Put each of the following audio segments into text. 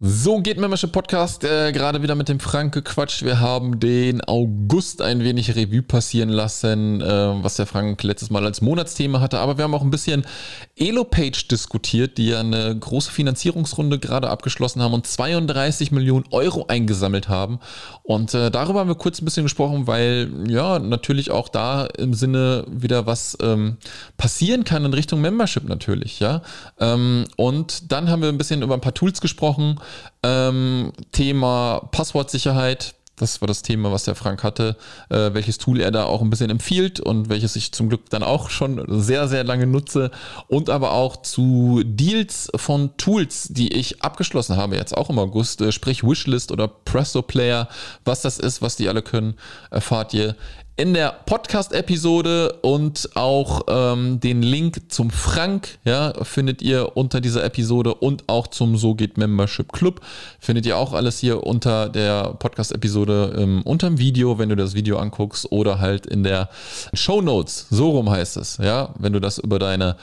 So geht Membership Podcast äh, gerade wieder mit dem Frank gequatscht. Wir haben den August ein wenig Revue passieren lassen, äh, was der Frank letztes Mal als Monatsthema hatte. Aber wir haben auch ein bisschen Elopage diskutiert, die ja eine große Finanzierungsrunde gerade abgeschlossen haben und 32 Millionen Euro eingesammelt haben. Und äh, darüber haben wir kurz ein bisschen gesprochen, weil ja natürlich auch da im Sinne wieder was ähm, passieren kann in Richtung Membership natürlich, ja. Ähm, und dann haben wir ein bisschen über ein paar Tools gesprochen ähm, Thema Passwortsicherheit. Das war das Thema, was der Frank hatte, äh, welches Tool er da auch ein bisschen empfiehlt und welches ich zum Glück dann auch schon sehr, sehr lange nutze. Und aber auch zu Deals von Tools, die ich abgeschlossen habe, jetzt auch im August, äh, sprich Wishlist oder Presto Player. Was das ist, was die alle können, erfahrt ihr in der Podcast-Episode und auch ähm, den Link zum Frank, ja, findet ihr unter dieser Episode und auch zum So geht Membership Club. Findet ihr auch alles hier unter der Podcast-Episode ähm, dem Video, wenn du das Video anguckst, oder halt in der Show Notes. So rum heißt es, ja. Wenn du das über deine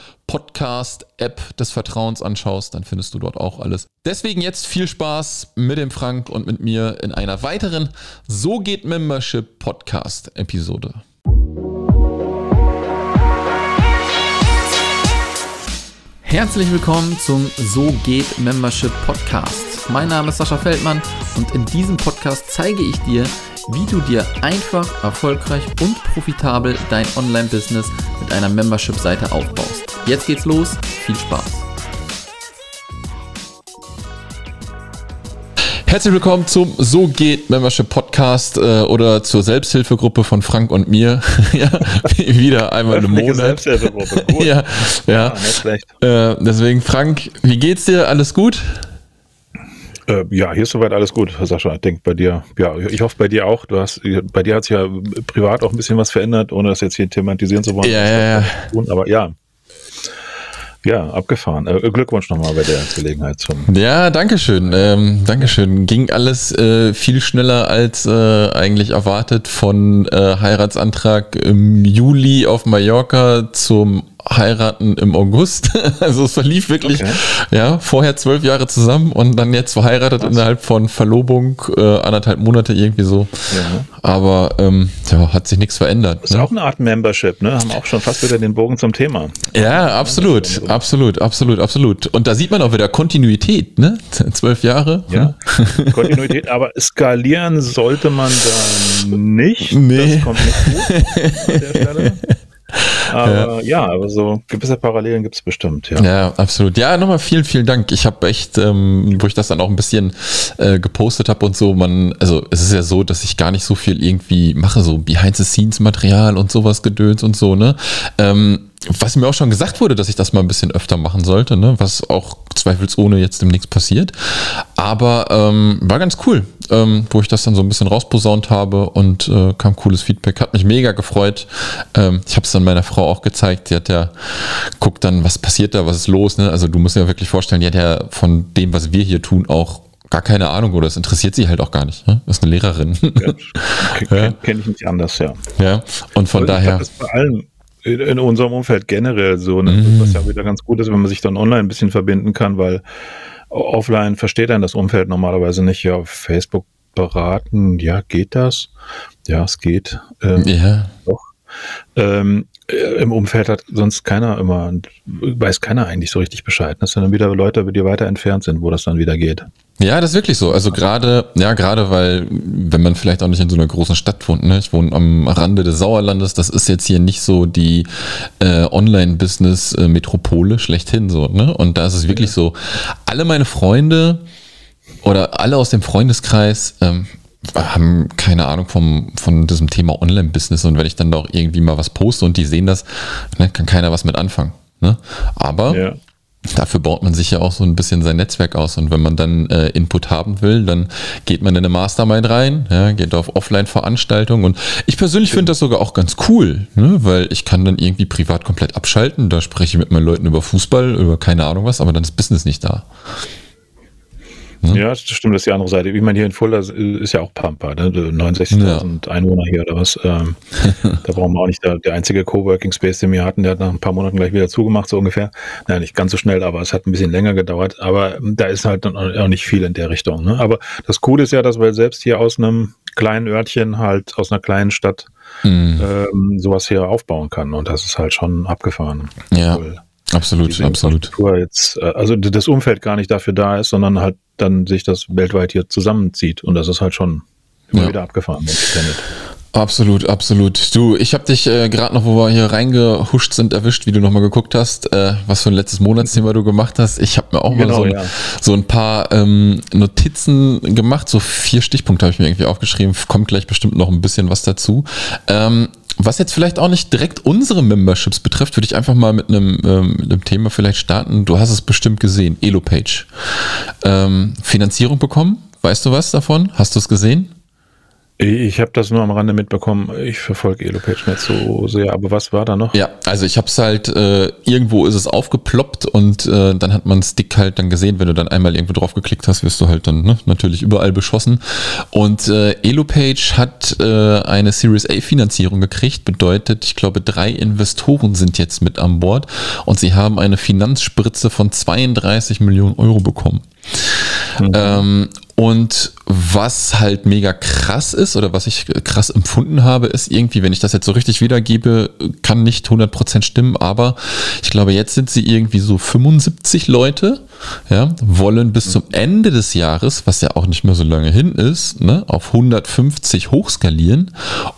Podcast-App des Vertrauens anschaust, dann findest du dort auch alles. Deswegen jetzt viel Spaß mit dem Frank und mit mir in einer weiteren So geht Membership Podcast-Episode. Herzlich willkommen zum So geht Membership Podcast. Mein Name ist Sascha Feldmann und in diesem Podcast zeige ich dir, wie du dir einfach, erfolgreich und profitabel dein Online-Business mit einer Membership-Seite aufbaust. Jetzt geht's los, viel Spaß! Herzlich willkommen zum So geht Membership Podcast äh, oder zur Selbsthilfegruppe von Frank und mir. ja, wieder einmal im Monat. Selbsthilfegruppe, gut. ja, ja. ja äh, deswegen, Frank, wie geht's dir? Alles gut? Äh, ja, hier ist soweit alles gut, Sascha. Ich denke bei dir, ja, ich hoffe bei dir auch. Du hast, bei dir hat sich ja privat auch ein bisschen was verändert, ohne das jetzt hier thematisieren zu wollen. Ja, ja, ja. Aber ja, ja, abgefahren. Äh, Glückwunsch nochmal bei der Gelegenheit zum. Ja, Dankeschön. Ähm, Dankeschön. Ging alles äh, viel schneller als äh, eigentlich erwartet von äh, Heiratsantrag im Juli auf Mallorca zum heiraten im August. Also es verlief wirklich, okay. ja, vorher zwölf Jahre zusammen und dann jetzt verheiratet Was? innerhalb von Verlobung, äh, anderthalb Monate irgendwie so. Ja. Aber ähm, ja, hat sich nichts verändert. Das ist ne? auch eine Art Membership, ne? Haben auch schon fast wieder den Bogen zum Thema. Ja, absolut, absolut, absolut, absolut. Und da sieht man auch wieder Kontinuität, ne? Zwölf Jahre. Ja, ne? Kontinuität, aber skalieren sollte man da nicht. Nee. Das kommt nicht gut an der Stelle. Aber ja. ja, aber so gewisse Parallelen gibt es bestimmt, ja. Ja, absolut. Ja, nochmal vielen, vielen Dank. Ich habe echt, ähm, wo ich das dann auch ein bisschen äh, gepostet habe und so, man, also es ist ja so, dass ich gar nicht so viel irgendwie mache, so Behind-the-Scenes-Material und sowas gedöns und so, ne? Ähm, was mir auch schon gesagt wurde, dass ich das mal ein bisschen öfter machen sollte, ne? was auch zweifelsohne jetzt demnächst passiert. Aber ähm, war ganz cool, ähm, wo ich das dann so ein bisschen rausposaunt habe und äh, kam cooles Feedback. Hat mich mega gefreut. Ähm, ich habe es dann meiner Frau auch gezeigt. Die hat ja, guckt dann, was passiert da, was ist los. Ne? Also du musst dir ja wirklich vorstellen, die hat ja von dem, was wir hier tun, auch gar keine Ahnung oder es interessiert sie halt auch gar nicht. Ne? Das ist eine Lehrerin. Ja, Kenne kenn ich nicht anders, ja. Ja, und von also daher. Das bei allen in unserem Umfeld generell so, ne? mhm. was ja wieder ganz gut ist, wenn man sich dann online ein bisschen verbinden kann, weil offline versteht dann das Umfeld normalerweise nicht. Ja, Facebook beraten, ja, geht das? Ja, es geht. Ähm, ja. Doch. Ähm, äh, Im Umfeld hat sonst keiner immer, weiß keiner eigentlich so richtig Bescheid. Das sind dann wieder Leute, die weiter entfernt sind, wo das dann wieder geht. Ja, das ist wirklich so. Also gerade, ja, gerade weil, wenn man vielleicht auch nicht in so einer großen Stadt wohnt, ne? ich wohne am Rande des Sauerlandes, das ist jetzt hier nicht so die äh, Online-Business-Metropole schlechthin so, ne? Und da ist es wirklich so, alle meine Freunde oder alle aus dem Freundeskreis ähm, haben keine Ahnung vom, von diesem Thema Online-Business und wenn ich dann doch irgendwie mal was poste und die sehen das, ne, kann keiner was mit anfangen. Ne? Aber ja. Dafür baut man sich ja auch so ein bisschen sein Netzwerk aus. Und wenn man dann äh, Input haben will, dann geht man in eine Mastermind rein, ja, geht auf Offline-Veranstaltungen. Und ich persönlich finde das sogar auch ganz cool, ne? weil ich kann dann irgendwie privat komplett abschalten. Da spreche ich mit meinen Leuten über Fußball, über keine Ahnung was, aber dann ist Business nicht da. Ne? Ja, das stimmt, das ist die andere Seite. Ich meine, hier in Fulda ist ja auch Pampa, ne? 69.000 ja. Einwohner hier oder was. Ähm, da brauchen wir auch nicht, der, der einzige Coworking Space, den wir hatten, der hat nach ein paar Monaten gleich wieder zugemacht, so ungefähr. Naja, nicht ganz so schnell, aber es hat ein bisschen länger gedauert. Aber da ist halt dann auch nicht viel in der Richtung. Ne? Aber das Coole ist ja, dass wir selbst hier aus einem kleinen Örtchen, halt aus einer kleinen Stadt, mhm. ähm, sowas hier aufbauen kann. Und das ist halt schon abgefahren. Ja. Cool. Absolut, absolut. Jetzt, äh, also das Umfeld gar nicht dafür da ist, sondern halt dann sich das weltweit hier zusammenzieht. Und das ist halt schon immer ja. wieder abgefahren. Absolut, absolut. Du, ich habe dich äh, gerade noch, wo wir hier reingehuscht sind, erwischt, wie du nochmal geguckt hast, äh, was für ein letztes Monatsthema du gemacht hast. Ich habe mir auch genau, mal so ein, ja. so ein paar ähm, Notizen gemacht, so vier Stichpunkte habe ich mir irgendwie aufgeschrieben. Kommt gleich bestimmt noch ein bisschen was dazu. Ähm, was jetzt vielleicht auch nicht direkt unsere Memberships betrifft, würde ich einfach mal mit einem, ähm, mit einem Thema vielleicht starten. Du hast es bestimmt gesehen, Elopage. Ähm, Finanzierung bekommen, weißt du was davon? Hast du es gesehen? Ich habe das nur am Rande mitbekommen. Ich verfolge Elopage nicht so sehr. Aber was war da noch? Ja, also ich habe es halt, äh, irgendwo ist es aufgeploppt und äh, dann hat man Stick halt dann gesehen, wenn du dann einmal irgendwo drauf geklickt hast, wirst du halt dann ne, natürlich überall beschossen. Und äh, Elopage hat äh, eine Series A Finanzierung gekriegt, bedeutet, ich glaube, drei Investoren sind jetzt mit an Bord und sie haben eine Finanzspritze von 32 Millionen Euro bekommen. Mhm. Ähm, und was halt mega krass ist oder was ich krass empfunden habe, ist irgendwie, wenn ich das jetzt so richtig wiedergebe, kann nicht 100% stimmen, aber ich glaube, jetzt sind sie irgendwie so 75 Leute, ja, wollen bis zum Ende des Jahres, was ja auch nicht mehr so lange hin ist, ne, auf 150 hochskalieren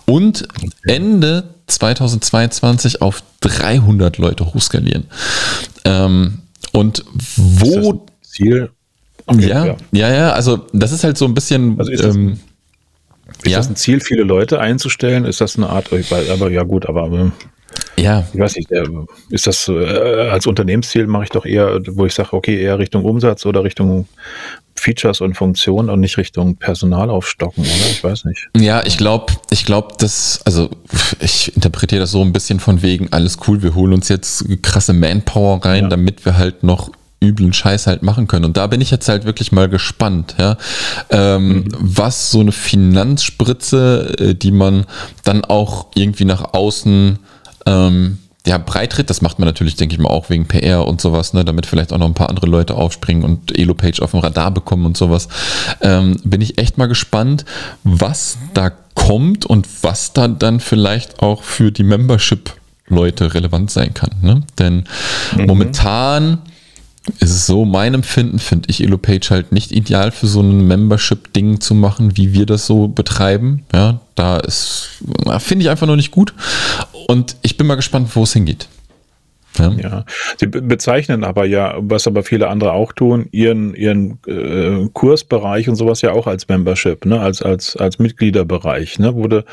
und Ende 2022 auf 300 Leute hochskalieren. Ähm, und wo Ziel Okay, ja, ja, ja, ja, also das ist halt so ein bisschen. Also ist, das, ähm, ist ja. das ein Ziel, viele Leute einzustellen? Ist das eine Art, aber ja gut, aber ähm, ja. Ich weiß nicht, ist das äh, als Unternehmensziel mache ich doch eher, wo ich sage, okay, eher Richtung Umsatz oder Richtung Features und Funktionen und nicht Richtung Personal aufstocken, oder? Ich weiß nicht. Ja, ich glaube, ich glaube, dass, also ich interpretiere das so ein bisschen von wegen, alles cool, wir holen uns jetzt krasse Manpower rein, ja. damit wir halt noch üblen Scheiß halt machen können. Und da bin ich jetzt halt wirklich mal gespannt, ja, ähm, mhm. was so eine Finanzspritze, äh, die man dann auch irgendwie nach außen ähm, ja, breitritt, das macht man natürlich, denke ich mal, auch wegen PR und sowas, ne, damit vielleicht auch noch ein paar andere Leute aufspringen und Elo-Page auf dem Radar bekommen und sowas. Ähm, bin ich echt mal gespannt, was da kommt und was da dann vielleicht auch für die Membership-Leute relevant sein kann. Ne? Denn mhm. momentan ist es so, mein Empfinden finde ich Elopage halt nicht ideal für so ein Membership-Ding zu machen, wie wir das so betreiben. Ja, da ist, finde ich einfach noch nicht gut. Und ich bin mal gespannt, wo es hingeht. Ja. ja. Sie bezeichnen aber ja, was aber viele andere auch tun, ihren, ihren äh, Kursbereich und sowas ja auch als Membership, ne, als, als, als Mitgliederbereich, ne, wurde,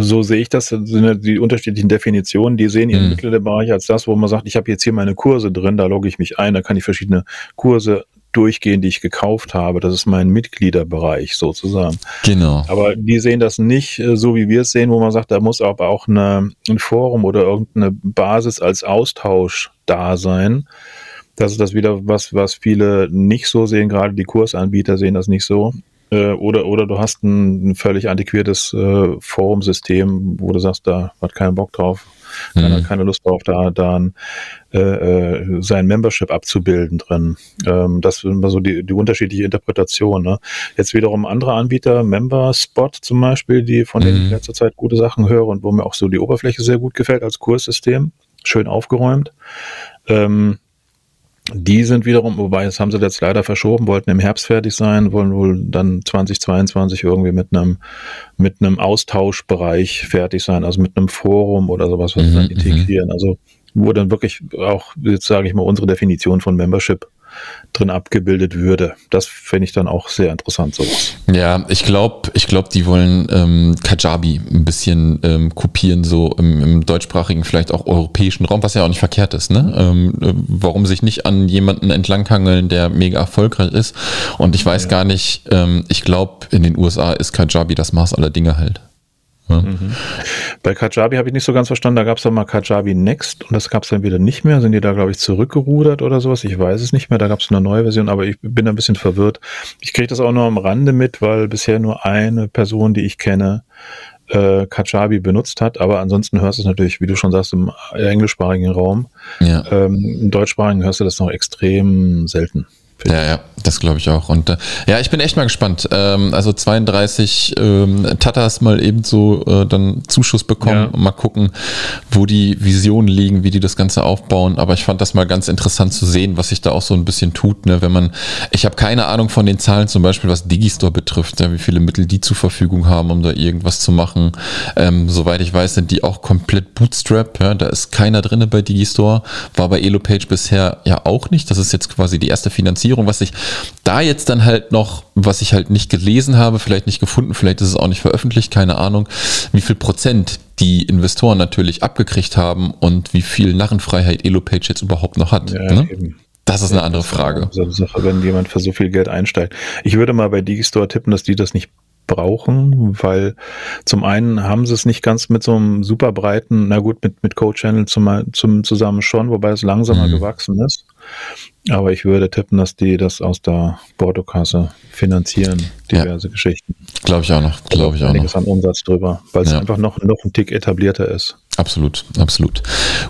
so sehe ich das, sind die unterschiedlichen Definitionen, die sehen ihren mhm. Mitgliederbereich als das, wo man sagt, ich habe jetzt hier meine Kurse drin, da logge ich mich ein, da kann ich verschiedene Kurse durchgehen, die ich gekauft habe. Das ist mein Mitgliederbereich sozusagen. Genau. Aber die sehen das nicht äh, so, wie wir es sehen, wo man sagt, da muss aber auch eine, ein Forum oder irgendeine Basis als Austausch da sein. Das ist das wieder was, was viele nicht so sehen, gerade die Kursanbieter sehen das nicht so. Äh, oder, oder du hast ein, ein völlig antiquiertes äh, Forumsystem, wo du sagst, da hat keiner Bock drauf, mhm. keiner hat keine Lust drauf, da, da ein, äh, äh, sein Membership abzubilden drin. Ähm, das sind immer so die, die unterschiedliche Interpretation. Ne? Jetzt wiederum andere Anbieter, Memberspot zum Beispiel, die von mhm. denen ich in letzter Zeit gute Sachen höre und wo mir auch so die Oberfläche sehr gut gefällt als Kurssystem, schön aufgeräumt. Ähm, die sind wiederum, wobei das haben sie jetzt leider verschoben, wollten im Herbst fertig sein, wollen wohl dann 2022 irgendwie mit einem mit einem Austauschbereich fertig sein, also mit einem Forum oder sowas, was mhm, sie dann mhm. integrieren. Also wo dann wirklich auch, jetzt sage ich mal, unsere Definition von Membership drin abgebildet würde. Das fände ich dann auch sehr interessant, sowas. Ja, ich glaube, ich glaube, die wollen ähm, Kajabi ein bisschen ähm, kopieren, so im, im, deutschsprachigen, vielleicht auch europäischen Raum, was ja auch nicht verkehrt ist. Ne? Ähm, äh, warum sich nicht an jemanden entlanghangeln, der mega erfolgreich ist? Und ich weiß ja. gar nicht, ähm, ich glaube, in den USA ist Kajabi das Maß aller Dinge halt. Ja. Mhm. Bei Kajabi habe ich nicht so ganz verstanden, da gab es doch mal Kajabi Next und das gab es dann wieder nicht mehr. Sind die da, glaube ich, zurückgerudert oder sowas? Ich weiß es nicht mehr. Da gab es eine neue Version, aber ich bin ein bisschen verwirrt. Ich kriege das auch nur am Rande mit, weil bisher nur eine Person, die ich kenne, äh, Kajabi benutzt hat, aber ansonsten hörst du es natürlich, wie du schon sagst, im englischsprachigen Raum. Ja. Ähm, Im deutschsprachigen hörst du das noch extrem selten. Ja, ja, das glaube ich auch. Und äh, ja, ich bin echt mal gespannt. Ähm, also 32 ähm, Tatas mal eben so äh, dann Zuschuss bekommen. Ja. Mal gucken, wo die Visionen liegen, wie die das Ganze aufbauen. Aber ich fand das mal ganz interessant zu sehen, was sich da auch so ein bisschen tut. Ne? Wenn man, ich habe keine Ahnung von den Zahlen, zum Beispiel was Digistore betrifft, ja, wie viele Mittel die zur Verfügung haben, um da irgendwas zu machen. Ähm, soweit ich weiß, sind die auch komplett Bootstrap. Ja? Da ist keiner drinne bei Digistore. War bei Elopage bisher ja auch nicht. Das ist jetzt quasi die erste Finanzierung. Was ich da jetzt dann halt noch, was ich halt nicht gelesen habe, vielleicht nicht gefunden, vielleicht ist es auch nicht veröffentlicht, keine Ahnung, wie viel Prozent die Investoren natürlich abgekriegt haben und wie viel Narrenfreiheit Elopage jetzt überhaupt noch hat. Ja, ne? eben. Das ist eine andere Frage. So eine Sache, wenn jemand für so viel Geld einsteigt. Ich würde mal bei Digistore tippen, dass die das nicht brauchen, weil zum einen haben sie es nicht ganz mit so einem super breiten, na gut, mit, mit Code-Channel zum, zum, zusammen schon, wobei es langsamer Mhm. gewachsen ist. Aber ich würde tippen, dass die das aus der Portokasse finanzieren, Ja. diverse Geschichten. Glaube ich auch noch. Glaube ich auch noch. Einiges an Umsatz drüber, weil es Ja. einfach noch, noch ein Tick etablierter ist. Absolut, absolut.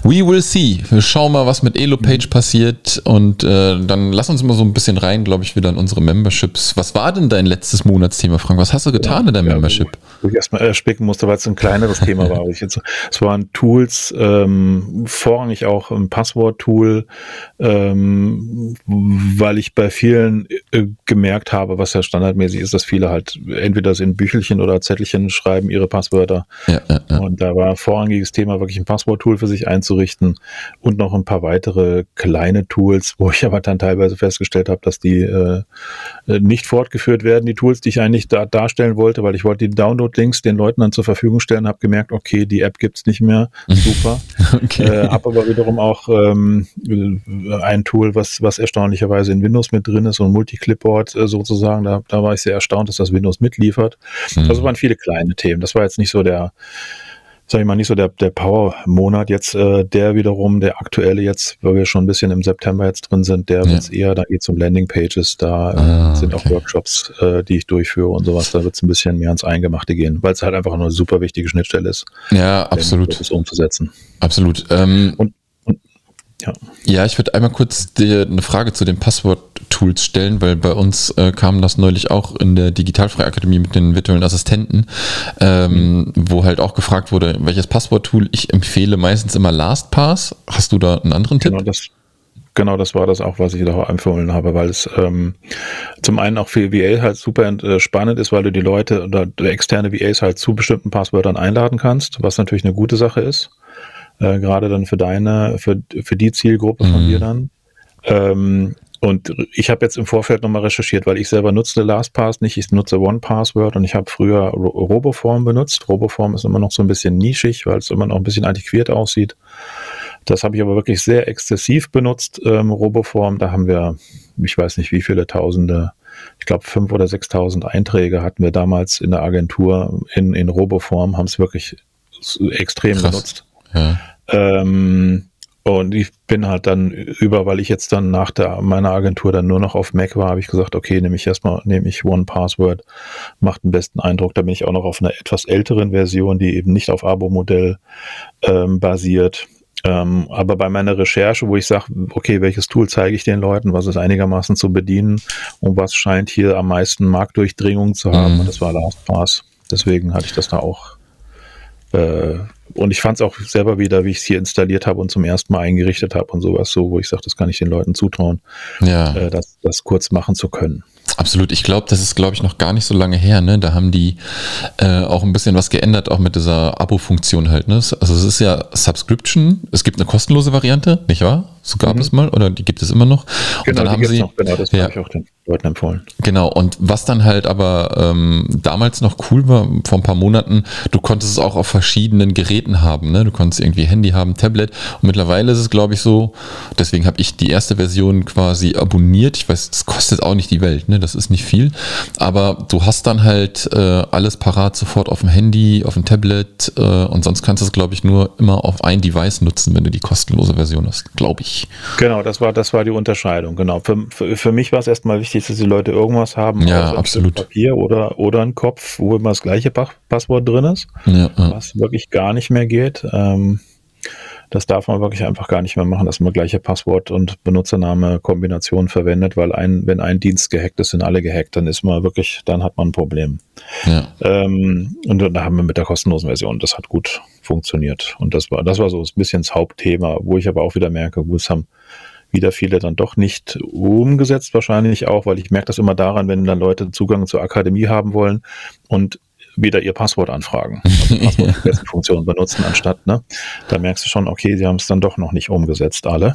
We will see. Wir schauen mal, was mit Elopage passiert und äh, dann lass uns mal so ein bisschen rein, glaube ich, wieder in unsere Memberships. Was war denn dein letztes Monatsthema, Frank? Was hast du getan in deinem Ja, Membership? Wo ich erstmal erspicken musste, weil es ein kleineres Thema war. Ich jetzt, es waren Tools, ähm, vorrangig auch ein Passwort-Tool, ähm, weil ich bei vielen äh, gemerkt habe, was ja standardmäßig ist, dass viele halt entweder in Büchelchen oder Zettelchen schreiben ihre Passwörter. Ja, ja, ja. Und da war vorrangiges Thema, wirklich ein Passwort-Tool für sich einzurichten und noch ein paar weitere kleine Tools, wo ich aber dann teilweise festgestellt habe, dass die äh, äh, nicht fortgeführt werden, die Tools, die ich eigentlich da darstellen wollte, weil ich wollte die Download-Links den Leuten dann zur Verfügung stellen, habe gemerkt, okay, die App gibt's nicht mehr, super. Okay. äh, habe aber wiederum auch ähm, ein Tool, was, was erstaunlicherweise in Windows mit drin ist, so ein Multi-Clipboard äh, sozusagen. Da, da war ich sehr erstaunt, dass das Windows mitliefert. Mhm. Also waren viele kleine Themen. Das war jetzt nicht so der, sag ich mal, nicht so der, der Power-Monat jetzt, äh, der wiederum, der aktuelle jetzt, weil wir schon ein bisschen im September jetzt drin sind, der Ja. wird's eher, da geht's um Landing-Pages, da Ah, sind okay. auch Workshops, äh, die ich durchführe und sowas, da wird's ein bisschen mehr ans Eingemachte gehen, weil es halt einfach eine super wichtige Landing ist, ja, absolut. das umzusetzen. Absolut. Ähm, Und- und- ja. Ja, ich würde einmal kurz dir eine Frage zu den Passwort-Tools stellen, weil bei uns äh, kam das neulich auch in der Digitalfreiakademie mit den virtuellen Assistenten, ähm, wo halt auch gefragt wurde, welches Passwort-Tool ich empfehle. Meistens immer LastPass. Hast du da einen anderen Tipp? Genau das, genau das war das auch, was ich da empfohlen habe, weil es ähm, zum einen auch für VA halt super äh, spannend ist, weil du die Leute oder externe VAs halt zu bestimmten Passwörtern einladen kannst, was natürlich eine gute Sache ist. Äh, gerade dann für deine, für, für die Zielgruppe von Mhm. dir dann. Ähm, und ich habe jetzt im Vorfeld nochmal recherchiert, weil ich selber nutze LastPass nicht, ich nutze OnePassword und ich habe früher Ro Roboform benutzt. Roboform ist immer noch so ein bisschen nischig, weil es immer noch ein bisschen antiquiert aussieht. Das habe ich aber wirklich sehr exzessiv benutzt, ähm, Roboform. Da haben wir, ich weiß nicht wie viele Tausende, ich glaube fünf oder sechstausend Einträge hatten wir damals in der Agentur in, in Roboform, haben es wirklich extrem Krass. benutzt. Ja. Ähm, und ich bin halt dann über, weil ich jetzt dann nach der, meiner Agentur dann nur noch auf Mac war, habe ich gesagt, okay, nehme ich erstmal, nehme ich One Password, macht den besten Eindruck. Da bin ich auch noch auf einer etwas älteren Version, die eben nicht auf Abo-Modell ähm, basiert. Ähm, aber bei meiner Recherche, wo ich sage, okay, welches Tool zeige ich den Leuten, was ist einigermaßen zu bedienen und was scheint hier am meisten Marktdurchdringung zu haben, Mhm. und das war LastPass. Deswegen hatte ich das da auch äh, und ich fand es auch selber wieder, wie ich es hier installiert habe und zum ersten Mal eingerichtet habe und sowas so, wo ich sage, das kann ich den Leuten zutrauen, Ja. äh, das, das kurz machen zu können. Absolut. Ich glaube, das ist, glaube ich, noch gar nicht so lange her. Ne? Da haben die äh, auch ein bisschen was geändert, auch mit dieser Abo-Funktion halt. Ne? Also es ist ja Subscription. Es gibt eine kostenlose Variante, nicht wahr? So gab Mhm. es mal oder die gibt es immer noch. Und dann haben sie, noch, genau, das ja. habe ich auch den. Leuten empfohlen. Genau, und was dann halt aber ähm, damals noch cool war, vor ein paar Monaten, du konntest es auch auf verschiedenen Geräten haben. Ne? Du konntest irgendwie Handy haben, Tablet. Und mittlerweile ist es, glaube ich, so, deswegen habe ich die erste Version quasi abonniert. Ich weiß, es kostet auch nicht die Welt, ne? das ist nicht viel. Aber du hast dann halt äh, alles parat sofort auf dem Handy, auf dem Tablet äh, und sonst kannst du es, glaube ich, nur immer auf ein Device nutzen, wenn du die kostenlose Version hast, glaube ich. Genau, das war, das war die Unterscheidung. Genau. Für, für, für mich war es erstmal wichtig, dass die Leute irgendwas haben, ja, absolut. Papier oder, oder ein Kopf, wo immer das gleiche Passwort drin ist, ja, ja. was wirklich gar nicht mehr geht. Ähm, das darf man wirklich einfach gar nicht mehr machen, dass man gleiche Passwort und Benutzername Kombination verwendet, weil ein, wenn ein Dienst gehackt ist, sind alle gehackt, dann ist man wirklich, dann hat man ein Problem. Ja. Ähm, und da haben wir mit der kostenlosen Version, das hat gut funktioniert. Und das war, das war so ein bisschen das Hauptthema, wo ich aber auch wieder merke, wo es haben wieder viele dann doch nicht umgesetzt, wahrscheinlich auch, weil ich merke das immer daran, wenn dann Leute Zugang zur Akademie haben wollen und wieder ihr Passwort anfragen, also Passwortfunktion benutzen anstatt, ne? Da merkst du schon, okay, sie haben es dann doch noch nicht umgesetzt, alle.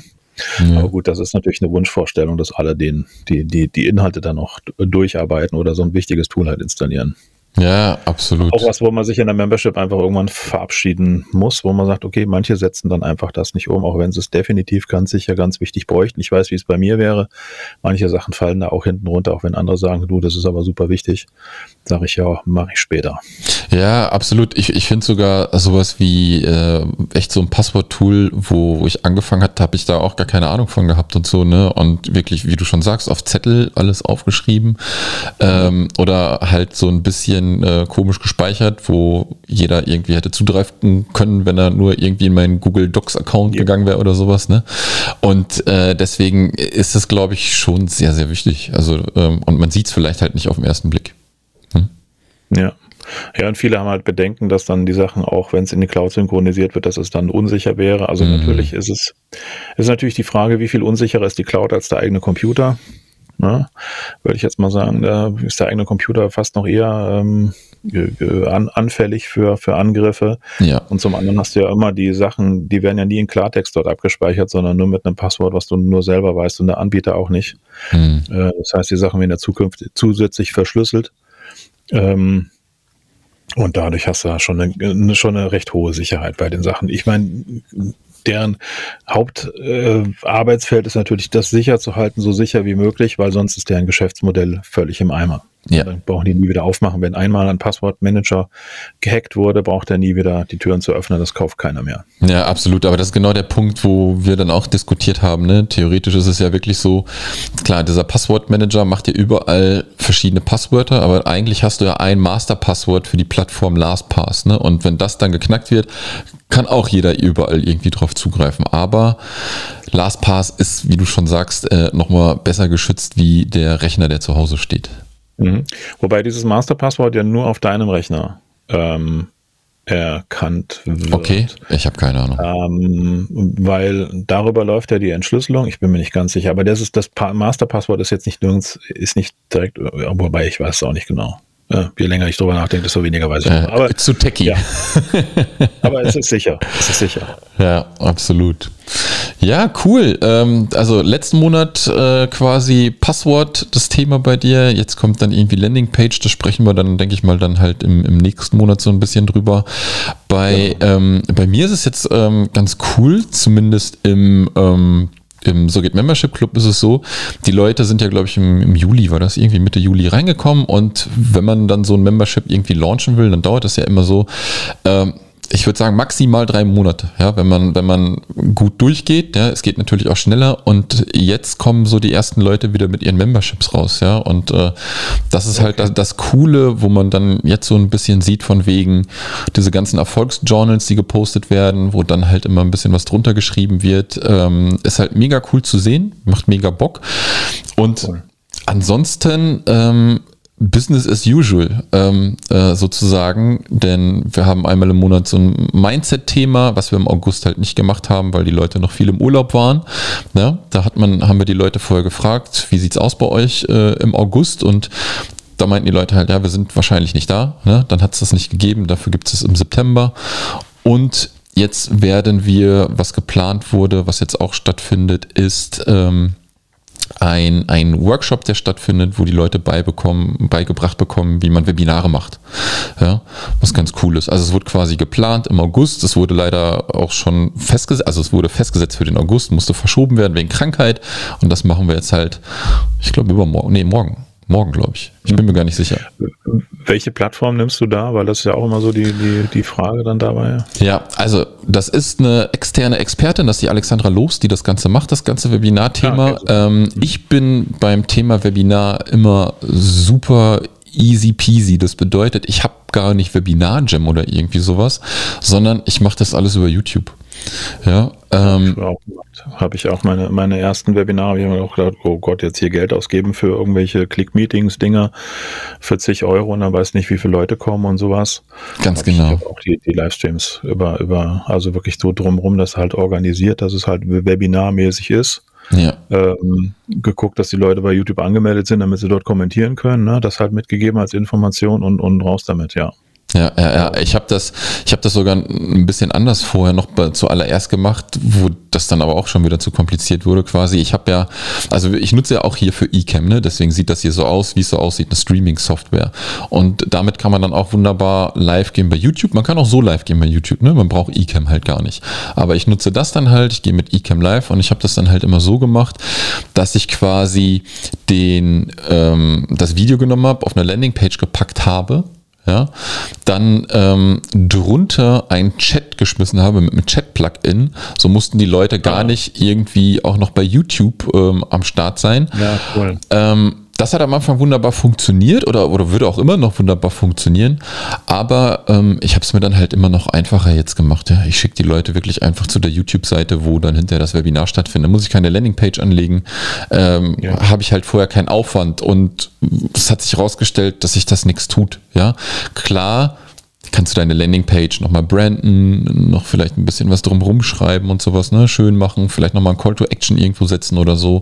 Ja. Aber gut, das ist natürlich eine Wunschvorstellung, dass alle den, die, die, die Inhalte dann noch durcharbeiten oder so ein wichtiges Tool halt installieren. Ja, absolut. Auch was, wo man sich in der Membership einfach irgendwann verabschieden muss, wo man sagt, okay, manche setzen dann einfach das nicht um, auch wenn sie es definitiv ganz sicher ganz wichtig bräuchten. Ich weiß, wie es bei mir wäre. Manche Sachen fallen da auch hinten runter, auch wenn andere sagen, du, das ist aber super wichtig. Sage ich ja, mache ich später. Ja, absolut. Ich, ich finde sogar sowas wie äh, echt so ein Passwort-Tool, wo, wo ich angefangen hatte, habe ich da auch gar keine Ahnung von gehabt und so, ne? Und wirklich, wie du schon sagst, auf Zettel alles aufgeschrieben. Ähm, oder halt so ein bisschen bisschen äh, komisch gespeichert, wo jeder irgendwie hätte zugreifen können, wenn er nur irgendwie in meinen Google Docs Account ja. gegangen wäre oder sowas. Ne? Und äh, deswegen ist das, glaube ich, schon sehr, sehr wichtig. Also ähm, und man sieht es vielleicht halt nicht auf den ersten Blick. Hm? Ja. Ja, und viele haben halt Bedenken, dass dann die Sachen auch, wenn es in die Cloud synchronisiert wird, dass es dann unsicher wäre. Also mhm. natürlich ist es, ist natürlich die Frage, wie viel unsicherer ist die Cloud als der eigene Computer? Ne? Würde ich jetzt mal sagen, da ist der eigene Computer fast noch eher ähm, an, anfällig für, für Angriffe. Ja. Und zum anderen hast du ja immer die Sachen, die werden ja nie in Klartext dort abgespeichert, sondern nur mit einem Passwort, was du nur selber weißt und der Anbieter auch nicht. Mhm. Äh, das heißt, die Sachen werden ja Zukunft zusätzlich verschlüsselt. Ähm, und dadurch hast du da schon eine, schon eine recht hohe Sicherheit bei den Sachen. Ich meine, deren Hauptarbeitsfeld äh, ist natürlich, das sicher zu halten, so sicher wie möglich, weil sonst ist deren Geschäftsmodell völlig im Eimer. Ja. Dann brauchen die nie wieder aufmachen. Wenn einmal ein Passwortmanager gehackt wurde, braucht er nie wieder die Türen zu öffnen. Das kauft keiner mehr. Ja, absolut. Aber das ist genau der Punkt, wo wir dann auch diskutiert haben. Ne? Theoretisch ist es ja wirklich so, klar, dieser Passwortmanager macht ja überall verschiedene Passwörter, aber eigentlich hast du ja ein Masterpasswort für die Plattform LastPass. Ne? Und wenn das dann geknackt wird, kann auch jeder überall irgendwie drauf zugreifen. Aber LastPass ist, wie du schon sagst, äh, nochmal besser geschützt wie der Rechner, der zu Hause steht. Mhm. Wobei dieses Masterpasswort ja nur auf deinem Rechner ähm, erkannt wird. Okay, ich habe keine Ahnung. Ähm, weil darüber läuft ja die Entschlüsselung. Ich bin mir nicht ganz sicher, aber das ist das pa Masterpasswort ist jetzt nicht nirgends, ist nicht direkt, wobei ich weiß es auch nicht genau. Ja, je länger ich drüber nachdenke, desto weniger weiß ich. Äh, aber zu techy. Ja. aber es ist sicher. Es ist sicher. Ja, absolut. Ja, cool. Ähm, also letzten Monat äh, quasi Passwort das Thema bei dir. Jetzt kommt dann irgendwie Landingpage. Da sprechen wir dann, denke ich mal, dann halt im, im nächsten Monat so ein bisschen drüber. Bei, ja. ähm, bei mir ist es jetzt ähm, ganz cool, zumindest im ähm, im So geht Membership Club ist es so, die Leute sind ja, glaube ich, im, im, Juli, war das irgendwie Mitte Juli reingekommen und wenn man dann so ein Membership irgendwie launchen will, dann dauert das ja immer so. Ähm, ich würde sagen, maximal drei Monate, ja, wenn man, wenn man gut durchgeht, ja, es geht natürlich auch schneller und jetzt kommen so die ersten Leute wieder mit ihren Memberships raus, ja, und äh, das ist halt das, das, Coole, wo man dann jetzt so ein bisschen sieht von wegen diese ganzen Erfolgsjournals, die gepostet werden, wo dann halt immer ein bisschen was drunter geschrieben wird, ähm, ist halt mega cool zu sehen, macht mega Bock und Ansonsten ähm, Business as usual ähm, äh, sozusagen, denn wir haben einmal im Monat so ein Mindset-Thema, was wir im August halt nicht gemacht haben, weil die Leute noch viel im Urlaub waren. Ja, da hat man, haben wir die Leute vorher gefragt, wie sieht's aus bei euch äh, im August und da meinten die Leute halt, ja, wir sind wahrscheinlich nicht da. Ne? Dann hat es das nicht gegeben, dafür gibt es es im September. Und jetzt werden wir, was geplant wurde, was jetzt auch stattfindet, ist ähm, ein, ein Workshop, der stattfindet, wo die Leute beibekommen, beigebracht bekommen, wie man Webinare macht. Ja, was ganz cool ist. Also es wurde quasi geplant im August. Es wurde leider auch schon festgesetzt, also es wurde festgesetzt für den August, musste verschoben werden wegen Krankheit. Und das machen wir jetzt halt, ich glaube, übermorgen, nee, morgen. Morgen, glaube ich. Ich bin mir gar nicht sicher. Welche Plattform nimmst du da? Weil das ist ja auch immer so die, die, die Frage dann dabei. Ja, also das ist eine externe Expertin, das ist die Alexandra Los, die das Ganze macht, das ganze Webinar-Thema. Ja, okay. ähm, ich bin beim Thema Webinar immer super easy peasy. Das bedeutet, ich habe gar nicht Webinar-Jam oder irgendwie sowas, sondern ich mache das alles über YouTube. Ja, ähm, habe ich auch meine, meine ersten Webinare, ich habe auch gedacht, oh Gott, jetzt hier Geld ausgeben für irgendwelche Click-Meetings, Dinger, 40 Euro und dann weiß nicht, wie viele Leute kommen und sowas. Ganz Aber genau. Ich auch die, die Livestreams über, über, also wirklich so drumherum, das halt organisiert, dass es halt webinarmäßig ist. Ja. Ähm, geguckt, dass die Leute bei YouTube angemeldet sind, damit sie dort kommentieren können. Ne? Das halt mitgegeben als Information und, und raus damit, ja. Ja, ja, ja. Ich habe das, ich habe das sogar ein bisschen anders vorher noch zuallererst gemacht, wo das dann aber auch schon wieder zu kompliziert wurde. Quasi, ich habe ja, also ich nutze ja auch hier für eCam, ne? Deswegen sieht das hier so aus, wie es so aussieht, eine Streaming-Software. Und damit kann man dann auch wunderbar live gehen bei YouTube. Man kann auch so live gehen bei YouTube, ne? Man braucht eCam halt gar nicht. Aber ich nutze das dann halt. Ich gehe mit eCam live und ich habe das dann halt immer so gemacht, dass ich quasi den ähm, das Video genommen habe, auf eine Landingpage gepackt habe ja, dann ähm, drunter ein Chat geschmissen habe mit einem Chat-Plugin. So mussten die Leute gar nicht irgendwie auch noch bei YouTube ähm, am Start sein. Ja, cool. Ähm, das hat am Anfang wunderbar funktioniert oder, oder würde auch immer noch wunderbar funktionieren. Aber ähm, ich habe es mir dann halt immer noch einfacher jetzt gemacht. Ja. Ich schicke die Leute wirklich einfach zu der YouTube-Seite, wo dann hinterher das Webinar stattfindet. Da muss ich keine Landingpage anlegen. Ähm, ja. Habe ich halt vorher keinen Aufwand. Und es hat sich herausgestellt, dass sich das nichts tut. Ja, klar kannst du deine Landingpage nochmal branden, noch vielleicht ein bisschen was drumherum schreiben und sowas, ne? Schön machen, vielleicht nochmal ein Call to Action irgendwo setzen oder so.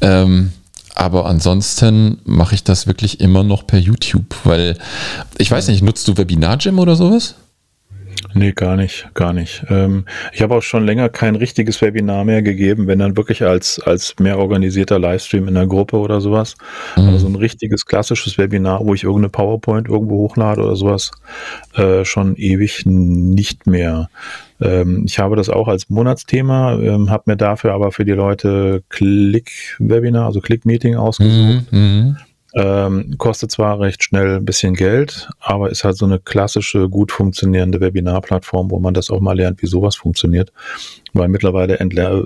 Ähm, aber ansonsten mache ich das wirklich immer noch per YouTube, weil ich weiß nicht, nutzt du Webinar Jam oder sowas? Nee, gar nicht, gar nicht. Ähm, ich habe auch schon länger kein richtiges Webinar mehr gegeben, wenn dann wirklich als, als mehr organisierter Livestream in der Gruppe oder sowas. Mhm. Aber so ein richtiges klassisches Webinar, wo ich irgendeine PowerPoint irgendwo hochlade oder sowas, äh, schon ewig nicht mehr. Ähm, ich habe das auch als Monatsthema, ähm, habe mir dafür aber für die Leute Click-Webinar, also Click-Meeting ausgesucht. Mhm, mhm. Ähm, kostet zwar recht schnell ein bisschen Geld, aber ist halt so eine klassische, gut funktionierende Webinarplattform, wo man das auch mal lernt, wie sowas funktioniert. Weil mittlerweile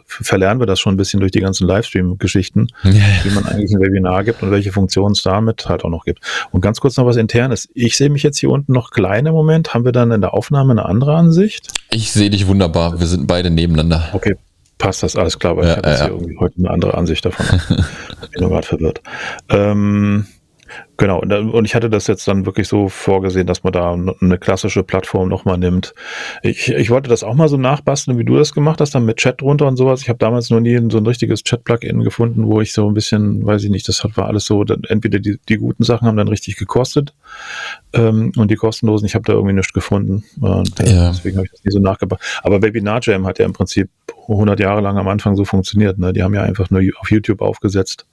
verlernen wir das schon ein bisschen durch die ganzen Livestream-Geschichten, ja. wie man eigentlich ein Webinar gibt und welche Funktionen es damit halt auch noch gibt. Und ganz kurz noch was Internes. Ich sehe mich jetzt hier unten noch klein im Moment. Haben wir dann in der Aufnahme eine andere Ansicht? Ich sehe dich wunderbar. Wir sind beide nebeneinander. Okay, passt das alles klar, weil ja, ich habe ja, jetzt hier irgendwie heute eine andere Ansicht davon. ich bin gerade verwirrt. Ähm, Genau, und ich hatte das jetzt dann wirklich so vorgesehen, dass man da eine klassische Plattform nochmal nimmt. Ich, ich wollte das auch mal so nachbasteln, wie du das gemacht hast, dann mit Chat drunter und sowas. Ich habe damals noch nie so ein richtiges Chat-Plugin gefunden, wo ich so ein bisschen, weiß ich nicht, das war alles so, entweder die, die guten Sachen haben dann richtig gekostet ähm, und die kostenlosen, ich habe da irgendwie nichts gefunden. Und äh, ja. deswegen habe ich das nie so nachgebaut. Aber Webinar Jam hat ja im Prinzip 100 Jahre lang am Anfang so funktioniert. Ne? Die haben ja einfach nur auf YouTube aufgesetzt,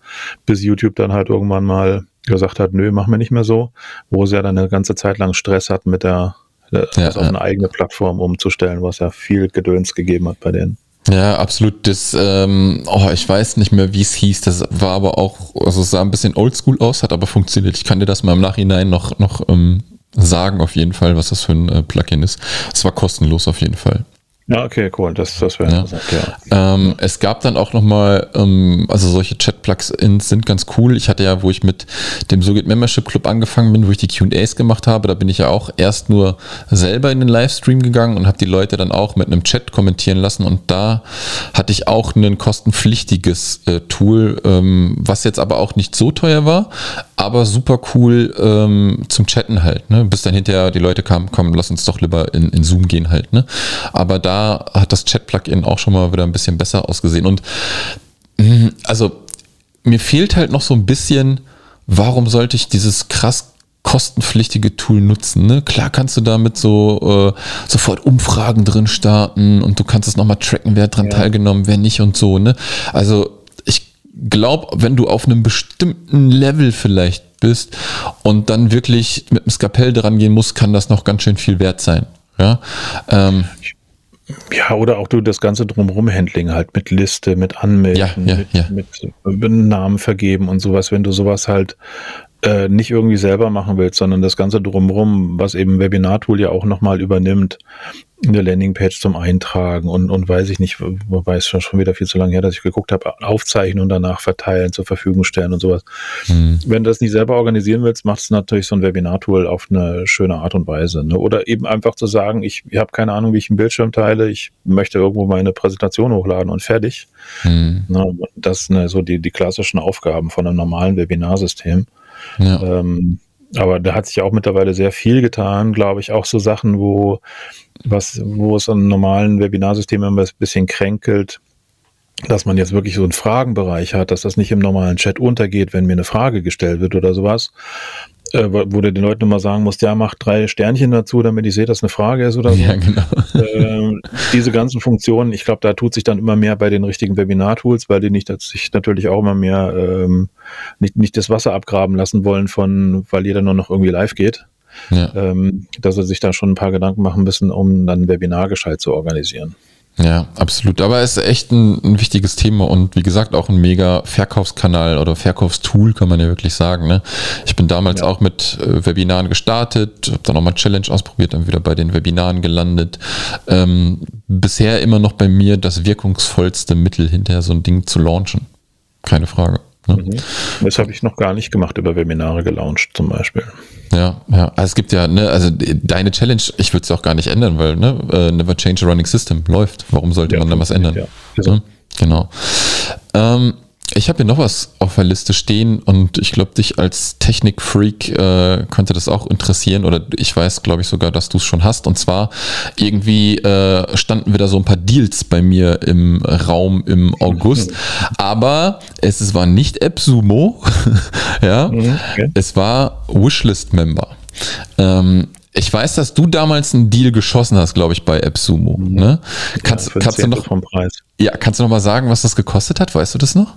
bis YouTube dann halt irgendwann mal gesagt hat, nö, machen wir nicht mehr so, wo sie ja dann eine ganze Zeit lang Stress hat mit der, der ja, also auf eine eigene Plattform umzustellen, was ja viel Gedöns gegeben hat bei denen. Ja, absolut. Das, ähm, oh, ich weiß nicht mehr, wie es hieß. Das war aber auch, also es sah ein bisschen oldschool aus, hat aber funktioniert. Ich kann dir das mal im Nachhinein noch, noch ähm, sagen, auf jeden Fall, was das für ein äh, Plugin ist. Es war kostenlos auf jeden Fall. Ja, okay, cool. Das, das wäre ja. interessant, ja. Ähm, es gab dann auch nochmal, ähm, also solche Chat-Plugins sind ganz cool. Ich hatte ja, wo ich mit dem SoGit Membership Club angefangen bin, wo ich die QAs gemacht habe, da bin ich ja auch erst nur selber in den Livestream gegangen und habe die Leute dann auch mit einem Chat kommentieren lassen. Und da hatte ich auch ein kostenpflichtiges äh, Tool, ähm, was jetzt aber auch nicht so teuer war, aber super cool ähm, zum Chatten halt. Ne? Bis dann hinterher die Leute kamen, komm, lass uns doch lieber in, in Zoom gehen halt. Ne? Aber da hat das Chat-Plugin auch schon mal wieder ein bisschen besser ausgesehen. Und mm, also mir fehlt halt noch so ein bisschen, warum sollte ich dieses krass kostenpflichtige Tool nutzen. Ne? Klar kannst du damit so äh, sofort Umfragen drin starten und du kannst es nochmal tracken, wer dran ja. teilgenommen, wer nicht und so. Ne? Also ich glaube, wenn du auf einem bestimmten Level vielleicht bist und dann wirklich mit dem Skapell dran gehen musst, kann das noch ganz schön viel wert sein. Ja, ähm, ja, oder auch du das ganze Drumherum-Handling halt mit Liste, mit Anmelden, Ja, ja, mit, ja. mit Namen vergeben und sowas, wenn du sowas halt äh, nicht irgendwie selber machen willst, sondern das ganze Drumherum, was eben Webinar-Tool ja auch nochmal übernimmt, eine Landingpage zum Eintragen und, und weiß ich nicht, wobei es schon schon wieder viel zu lange her, dass ich geguckt habe, aufzeichnen und danach verteilen, zur Verfügung stellen und sowas. hm, Wenn du das nicht selber organisieren willst, macht es natürlich so ein Webinar-Tool auf eine schöne Art und Weise. Ne? Oder eben einfach zu sagen, ich, ich habe keine Ahnung, wie ich einen Bildschirm teile, ich möchte irgendwo meine Präsentation hochladen und fertig. hm, Ne? Das sind so die, die klassischen Aufgaben von einem normalen Webinarsystem. Ja. Ähm, aber da hat sich auch mittlerweile sehr viel getan, glaube ich, auch so Sachen, wo, was, wo es an normalen Webinarsystemen immer ein bisschen kränkelt, dass man jetzt wirklich so einen Fragenbereich hat, dass das nicht im normalen Chat untergeht, wenn mir eine Frage gestellt wird oder sowas, äh, wo du den Leuten immer sagen musst, ja, mach drei Sternchen dazu, damit ich sehe, dass eine Frage ist oder so. ja, genau. Ähm, diese ganzen Funktionen, ich glaube, da tut sich dann immer mehr bei den richtigen Webinar-Tools, weil die nicht dass sich natürlich auch immer mehr ähm, nicht, nicht das Wasser abgraben lassen wollen von, weil jeder nur noch irgendwie live geht, Ja. ähm, dass sie sich da schon ein paar Gedanken machen müssen, um dann ein Webinar gescheit zu organisieren. Ja, absolut. Aber es ist echt ein, ein wichtiges Thema und wie gesagt auch ein mega Verkaufskanal oder Verkaufstool, kann man ja wirklich sagen. Ne? Ich bin damals Ja. auch mit äh, Webinaren gestartet, habe dann nochmal Challenge ausprobiert, dann wieder bei den Webinaren gelandet. Ähm, bisher immer noch bei mir das wirkungsvollste Mittel, hinterher so ein Ding zu launchen. Keine Frage. Mhm. Das habe ich noch gar nicht gemacht, über Webinare gelauncht zum Beispiel. Ja, ja. Also es gibt ja, ne, also deine Challenge, ich würde es auch gar nicht ändern, weil, ne, äh, never change a running system läuft. Warum sollte man dann was ändern? Ja. Ja, genau. Ähm, ich habe hier noch was auf der Liste stehen und ich glaube, dich als Technikfreak äh, könnte das auch interessieren oder ich weiß, glaube ich, sogar, dass du es schon hast. Und zwar irgendwie äh, standen wieder so ein paar Deals bei mir im Raum im August, aber es, es war nicht AppSumo, ja, Mhm, okay. es war Wishlist-Member. Ähm, ich weiß, dass du damals einen Deal geschossen hast, glaube ich, bei AppSumo. Ne? Kannst, Ja, kannst du noch, vom Preis. ja, kannst du noch mal sagen, was das gekostet hat? Weißt du das noch?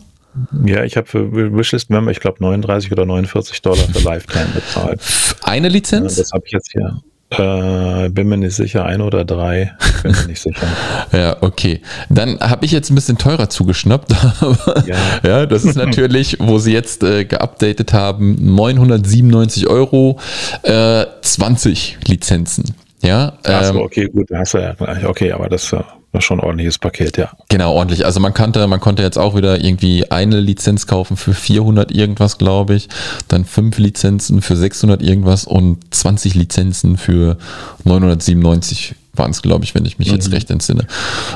Ja, ich habe für Wishlist Member, ich glaube 39 oder 49 Dollar für Lifetime bezahlt. Eine Lizenz? das habe ich jetzt hier. Äh, bin mir nicht sicher, ein oder drei. Bin mir nicht sicher. Ja, okay. Dann habe ich jetzt ein bisschen teurer zugeschnappt. Ja. ja, das ist natürlich, wo sie jetzt äh, geupdatet haben, 997 Euro, äh, 20 Lizenzen. Ja, Achso, ähm, okay, gut, hast du ja gleich. Okay, aber das äh, war schon ein ordentliches Paket, ja. Genau, ordentlich. Also man konnte, man konnte jetzt auch wieder irgendwie eine Lizenz kaufen für 400 irgendwas, glaube ich. Dann fünf Lizenzen für 600 irgendwas und 20 Lizenzen für 997 waren es, glaube ich, wenn ich mich jetzt recht entsinne.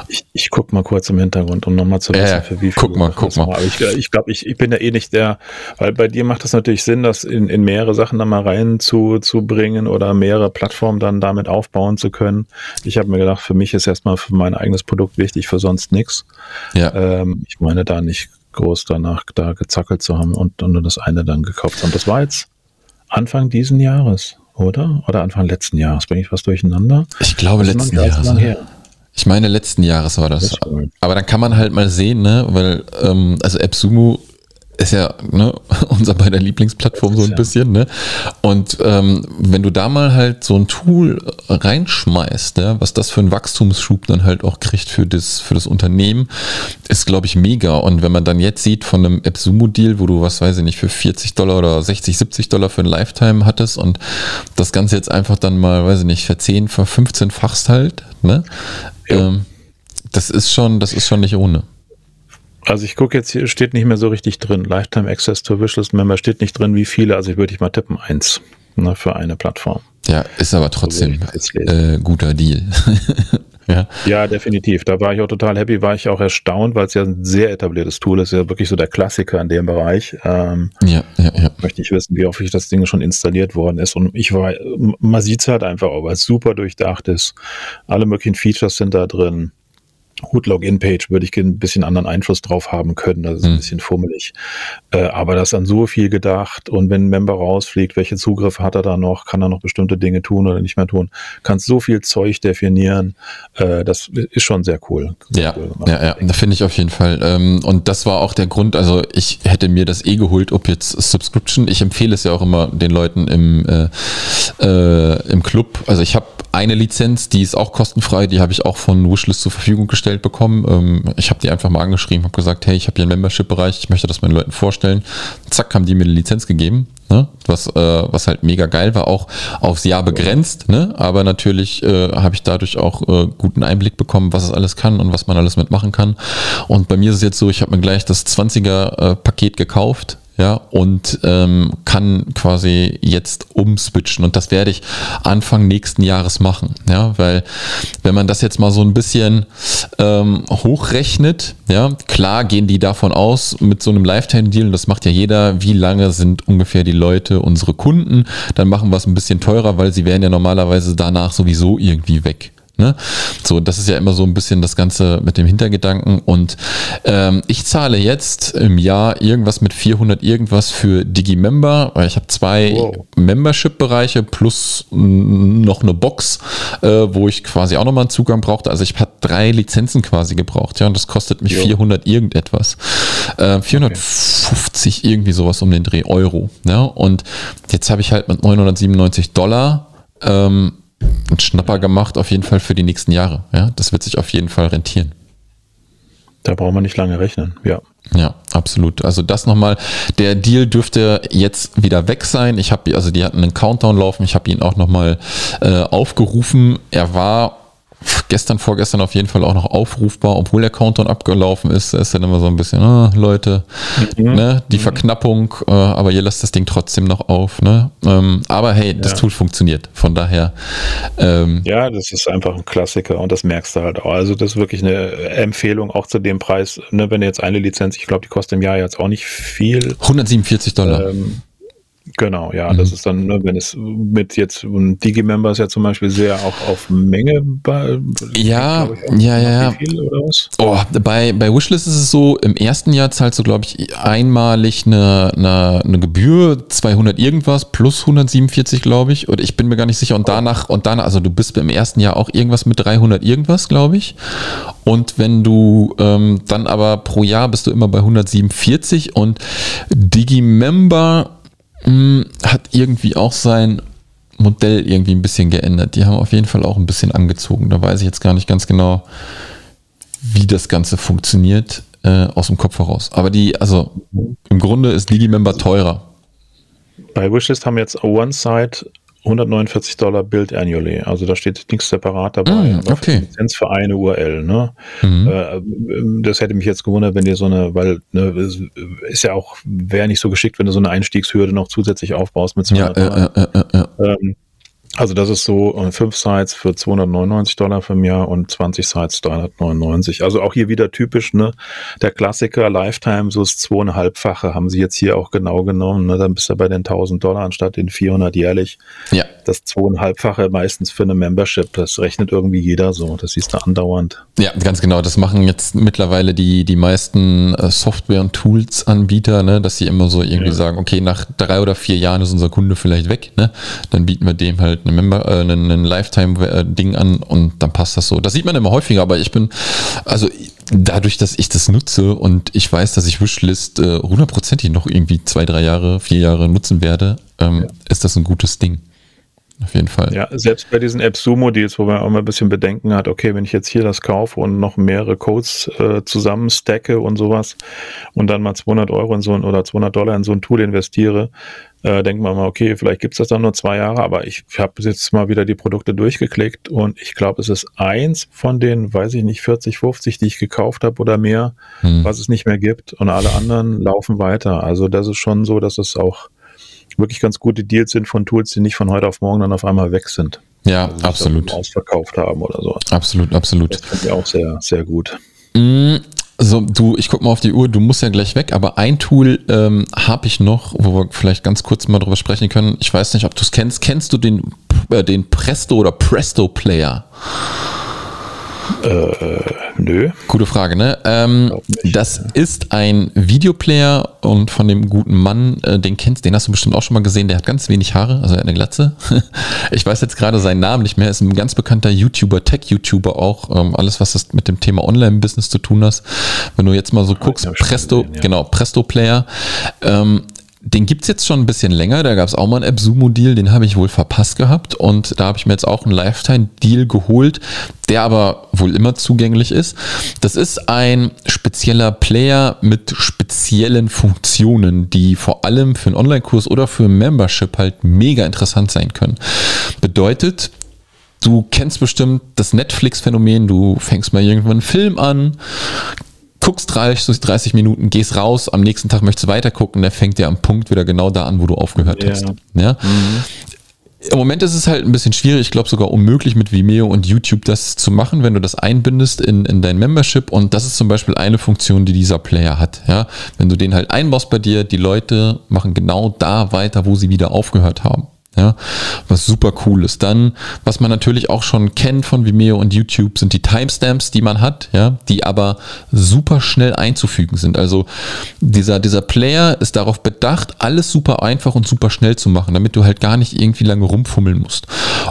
Ich, ich guck mal kurz im Hintergrund, um nochmal zu wissen, ja, für wie viel. guck mal, das guck mal. war. Ich, äh, ich glaube, ich, ich bin ja eh nicht der, weil bei dir macht das natürlich Sinn, das in, in mehrere Sachen dann mal rein zu, zu bringen oder mehrere Plattformen dann damit aufbauen zu können. Ich habe mir gedacht, für mich ist erstmal für mein eigenes Produkt wichtig, für sonst nichts. Ja. Ähm, ich meine da nicht groß danach da gezackelt zu haben und, und nur das eine dann gekauft haben. Das war jetzt Anfang diesen Jahres, oder? Oder Anfang letzten Jahres. Bringe ich was durcheinander? Ich glaube, letzten Jahres. her. Ich meine, letzten Jahres war das. Das. Aber dann kann man halt mal sehen, ne, weil, ähm, also AppSumo ist ja ne, unser beider Lieblingsplattform so ein ja- bisschen, ne? Und ähm, wenn du da mal halt so ein Tool reinschmeißt, ne, was das für einen Wachstumsschub dann halt auch kriegt für das, für das Unternehmen, ist, glaube ich, mega. Und wenn man dann jetzt sieht von einem AppSumo-Deal, wo du, was weiß ich nicht, für 40 Dollar oder 60, 70 Dollar für ein Lifetime hattest und das Ganze jetzt einfach dann mal, weiß ich nicht, verzehn, ver 15-fachst halt, ne? Ja. Ähm, das ist schon, das ist schon nicht ohne. Also ich gucke jetzt hier, steht nicht mehr so richtig drin. Lifetime Access to Wishlist Member steht nicht drin, wie viele. Also ich würde ich mal tippen, eins ne, für eine Plattform. Ja, ist aber trotzdem lesen. äh, guter Deal. ja. Ja, definitiv. Da war ich auch total happy, war ich auch erstaunt, weil es ja ein sehr etabliertes Tool ist, ja wirklich so der Klassiker in dem Bereich. Ähm, ja, ja, ja. möchte ich wissen, wie häufig das Ding schon installiert worden ist. Und ich war, man sieht es halt einfach, auch, weil es super durchdacht ist. Alle möglichen Features sind da drin. Hood-Login-Page würde ich ein bisschen anderen Einfluss drauf haben können. Das ist ein hm. bisschen fummelig. Äh, aber das ist an so viel gedacht. Und wenn ein Member rausfliegt, welche Zugriffe hat er da noch? Kann er noch bestimmte Dinge tun oder nicht mehr tun? Kannst so viel Zeug definieren. Äh, das ist schon sehr cool. Sehr ja, cool ja, ja, da finde ich auf jeden Fall. Ähm, und das war auch der Grund. Also ich hätte mir das eh geholt, ob jetzt Subscription. Ich empfehle es ja auch immer den Leuten im, äh, äh im Club. Also ich habe eine Lizenz, die ist auch kostenfrei, die habe ich auch von Wishlist zur Verfügung gestellt bekommen. Ähm, ich habe die einfach mal angeschrieben, habe gesagt, hey, ich habe hier einen Membership-Bereich, ich möchte das meinen Leuten vorstellen. Zack, haben die mir eine Lizenz gegeben, ne? was, äh, was halt mega geil war, auch aufs Jahr begrenzt, ne? aber natürlich äh, habe ich dadurch auch äh, guten Einblick bekommen, was es alles kann und was man alles mitmachen kann. Und bei mir ist es jetzt so, ich habe mir gleich das 20er-Paket gekauft, ja, und ähm, kann quasi jetzt umswitchen. Und das werde ich Anfang nächsten Jahres machen, ja, weil wenn man das jetzt mal so ein bisschen ähm, hochrechnet, ja, klar gehen die davon aus mit so einem Lifetime-Deal, das macht ja jeder, wie lange sind ungefähr die Leute unsere Kunden, dann machen wir es ein bisschen teurer, weil sie wären ja normalerweise danach sowieso irgendwie weg. Ne? So, das ist ja immer so ein bisschen das Ganze mit dem Hintergedanken. Und ähm, ich zahle jetzt im Jahr irgendwas mit 400 irgendwas für Digimember, weil ich habe zwei wow. Membership-Bereiche plus noch eine Box, äh, wo ich quasi auch nochmal einen Zugang brauchte. Also ich habe drei Lizenzen quasi gebraucht, ja, und das kostet mich jo. 400 irgendetwas. Äh, 450 okay. irgendwie sowas um den Dreh Euro. Ja? Und jetzt habe ich halt mit 997 Dollar ähm, einen Schnapper gemacht, auf jeden Fall für die nächsten Jahre. Ja, das wird sich auf jeden Fall rentieren. Da braucht man nicht lange rechnen, ja. Ja, absolut. Also das nochmal, der Deal dürfte jetzt wieder weg sein. Ich habe, also die hatten einen Countdown laufen, ich habe ihn auch nochmal äh, aufgerufen. Er war gestern, vorgestern auf jeden Fall auch noch aufrufbar, obwohl der Countdown abgelaufen ist. Da ist dann immer so ein bisschen, ah, Leute, mhm. ne, die mhm. Verknappung, äh, aber ihr lasst das Ding trotzdem noch auf. Ne? Ähm, aber hey, das ja. Tool funktioniert. Von daher. Ähm, ja, das ist einfach ein Klassiker und das merkst du halt auch. Also, das ist wirklich eine Empfehlung auch zu dem Preis. Ne, wenn du jetzt eine Lizenz, ich glaube, die kostet im Jahr jetzt auch nicht viel. 147 Dollar. Ähm, Genau, ja, mhm. das ist dann, ne, wenn es mit jetzt Digimember ist ja zum Beispiel sehr auch auf Menge bei, ja, ja, ja, was? Oh, bei, bei Wishlist ist es so, im ersten Jahr zahlst du, glaube ich, einmalig eine, eine, eine Gebühr, 200 irgendwas plus 147, glaube ich, oder ich bin mir gar nicht sicher und danach, und danach, also du bist im ersten Jahr auch irgendwas mit 300 irgendwas, glaube ich, und wenn du ähm, dann aber pro Jahr bist du immer bei 147 und Digimember hm, hat irgendwie auch sein Modell irgendwie ein bisschen geändert. Die haben auf jeden Fall auch ein bisschen angezogen. Da weiß ich jetzt gar nicht ganz genau, wie das Ganze funktioniert äh, aus dem Kopf heraus. Aber die, also im Grunde ist Digimember teurer. Bei Wishlist haben jetzt One-Side 149 Dollar Build annually. Also da steht nichts separat dabei. Mm, okay. Lizenz für eine URL. Ne? Mhm. Äh, das hätte mich jetzt gewundert, wenn dir so eine, weil ne, ist ja auch, wäre nicht so geschickt, wenn du so eine Einstiegshürde noch zusätzlich aufbaust mit 200 ja, Dollar. Äh, äh, äh, äh. ähm, also das ist so äh, fünf Sites für 299 Dollar für Jahr und 20 Sites 399. Also auch hier wieder typisch, ne? Der Klassiker Lifetime, so das zweieinhalbfache haben sie jetzt hier auch genau genommen. Ne? Dann bist du bei den 1000 Dollar anstatt den 400 jährlich. Ja. Das zweieinhalbfache meistens für eine Membership. Das rechnet irgendwie jeder so. Das siehst du andauernd. Ja, ganz genau. Das machen jetzt mittlerweile die, die meisten äh, Software- und Tools-Anbieter, ne? dass sie immer so irgendwie ja. sagen, okay, nach drei oder vier Jahren ist unser Kunde vielleicht weg. Ne? Dann bieten wir dem halt eine Member, äh, ein, ein Lifetime-Ding an und dann passt das so. Das sieht man immer häufiger, aber ich bin, also dadurch, dass ich das nutze und ich weiß, dass ich Wishlist äh, hundertprozentig noch irgendwie zwei, drei Jahre, vier Jahre nutzen werde, ähm, ja. ist das ein gutes Ding. Auf jeden Fall. Ja, selbst bei diesen App-Sumo-Deals, wo man auch mal ein bisschen Bedenken hat, okay, wenn ich jetzt hier das kaufe und noch mehrere Codes äh, zusammen stacke und sowas und dann mal 200 Euro in so ein oder 200 Dollar in so ein Tool investiere, äh, denkt man mal, okay, vielleicht gibt's das dann nur zwei Jahre, aber ich habe jetzt mal wieder die Produkte durchgeklickt und ich glaube, es ist eins von den, weiß ich nicht, 40, 50, die ich gekauft habe oder mehr, hm. was es nicht mehr gibt und alle anderen laufen weiter. Also das ist schon so, dass es auch wirklich ganz gute Deals sind von Tools, die nicht von heute auf morgen dann auf einmal weg sind. Ja, also absolut. Ausverkauft haben oder so. Absolut, absolut. Das finde ich auch sehr, sehr gut. Mm, so, du, ich guck mal auf die Uhr, du musst ja gleich weg, aber ein Tool ähm, habe ich noch, wo wir vielleicht ganz kurz mal drüber sprechen können. Ich weiß nicht, ob du es kennst. Kennst du den, äh, den Presto oder Presto Player? Äh, nö. Gute Frage, ne? Ähm, das ist ein Videoplayer und von dem guten Mann, äh, den kennst, den hast du bestimmt auch schon mal gesehen, der hat ganz wenig Haare, also er hat eine Glatze. ich weiß jetzt gerade seinen Namen nicht mehr, ist ein ganz bekannter YouTuber, Tech-YouTuber auch, ähm, alles was das mit dem Thema Online-Business zu tun hat. Wenn du jetzt mal so guckst, Presto, gesehen, ja. genau, Presto Player, ähm, den gibt es jetzt schon ein bisschen länger. Da gab es auch mal einen App-Sumo-Deal, den habe ich wohl verpasst gehabt. Und da habe ich mir jetzt auch einen Lifetime-Deal geholt, der aber wohl immer zugänglich ist. Das ist ein spezieller Player mit speziellen Funktionen, die vor allem für einen Online-Kurs oder für ein Membership halt mega interessant sein können. Bedeutet, Du kennst bestimmt das Netflix-Phänomen, du fängst mal irgendwann einen Film an, guckst 30, 30 Minuten, gehst raus, am nächsten Tag möchtest du weiter gucken, der fängt dir am Punkt wieder genau da an, wo du aufgehört ja. hast. Ja? Mhm. Im Moment ist es halt ein bisschen schwierig, ich glaube sogar unmöglich mit Vimeo und YouTube das zu machen, wenn du das einbindest in, in dein Membership. Und das ist zum Beispiel eine Funktion, die dieser Player hat. Ja? Wenn du den halt einbaust bei dir, die Leute machen genau da weiter, wo sie wieder aufgehört haben. Ja, was super cool ist. Dann, was man natürlich auch schon kennt von Vimeo und YouTube, sind die Timestamps, die man hat, ja, die aber super schnell einzufügen sind. Also dieser, dieser Player ist darauf bedacht, alles super einfach und super schnell zu machen, damit du halt gar nicht irgendwie lange rumfummeln musst.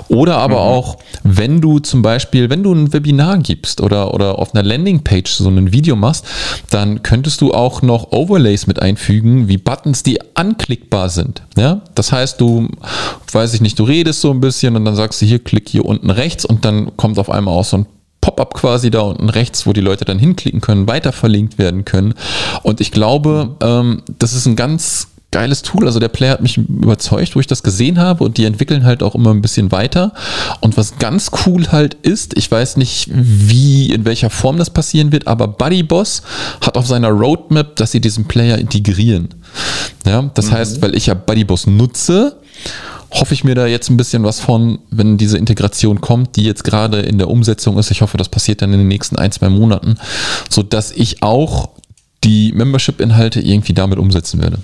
Oder aber mhm. auch, wenn du zum Beispiel, wenn du ein Webinar gibst oder, oder auf einer Landingpage so ein Video machst, dann könntest du auch noch Overlays mit einfügen, wie Buttons, die anklickbar sind. Ja, das heißt, du weiß ich nicht, du redest so ein bisschen und dann sagst du hier, klick hier unten rechts und dann kommt auf einmal auch so ein Pop-up quasi da unten rechts, wo die Leute dann hinklicken können, weiter verlinkt werden können. Und ich glaube, ähm, das ist ein ganz geiles Tool. Also der Player hat mich überzeugt, wo ich das gesehen habe und die entwickeln halt auch immer ein bisschen weiter. Und was ganz cool halt ist, ich weiß nicht, wie, in welcher Form das passieren wird, aber Buddy Boss hat auf seiner Roadmap, dass sie diesen Player integrieren. Ja, das mhm. heißt, weil ich ja Buddy Boss nutze, hoffe ich mir da jetzt ein bisschen was von, wenn diese Integration kommt, die jetzt gerade in der Umsetzung ist. Ich hoffe, das passiert dann in den nächsten ein, zwei Monaten, sodass ich auch die Membership-Inhalte irgendwie damit umsetzen werde.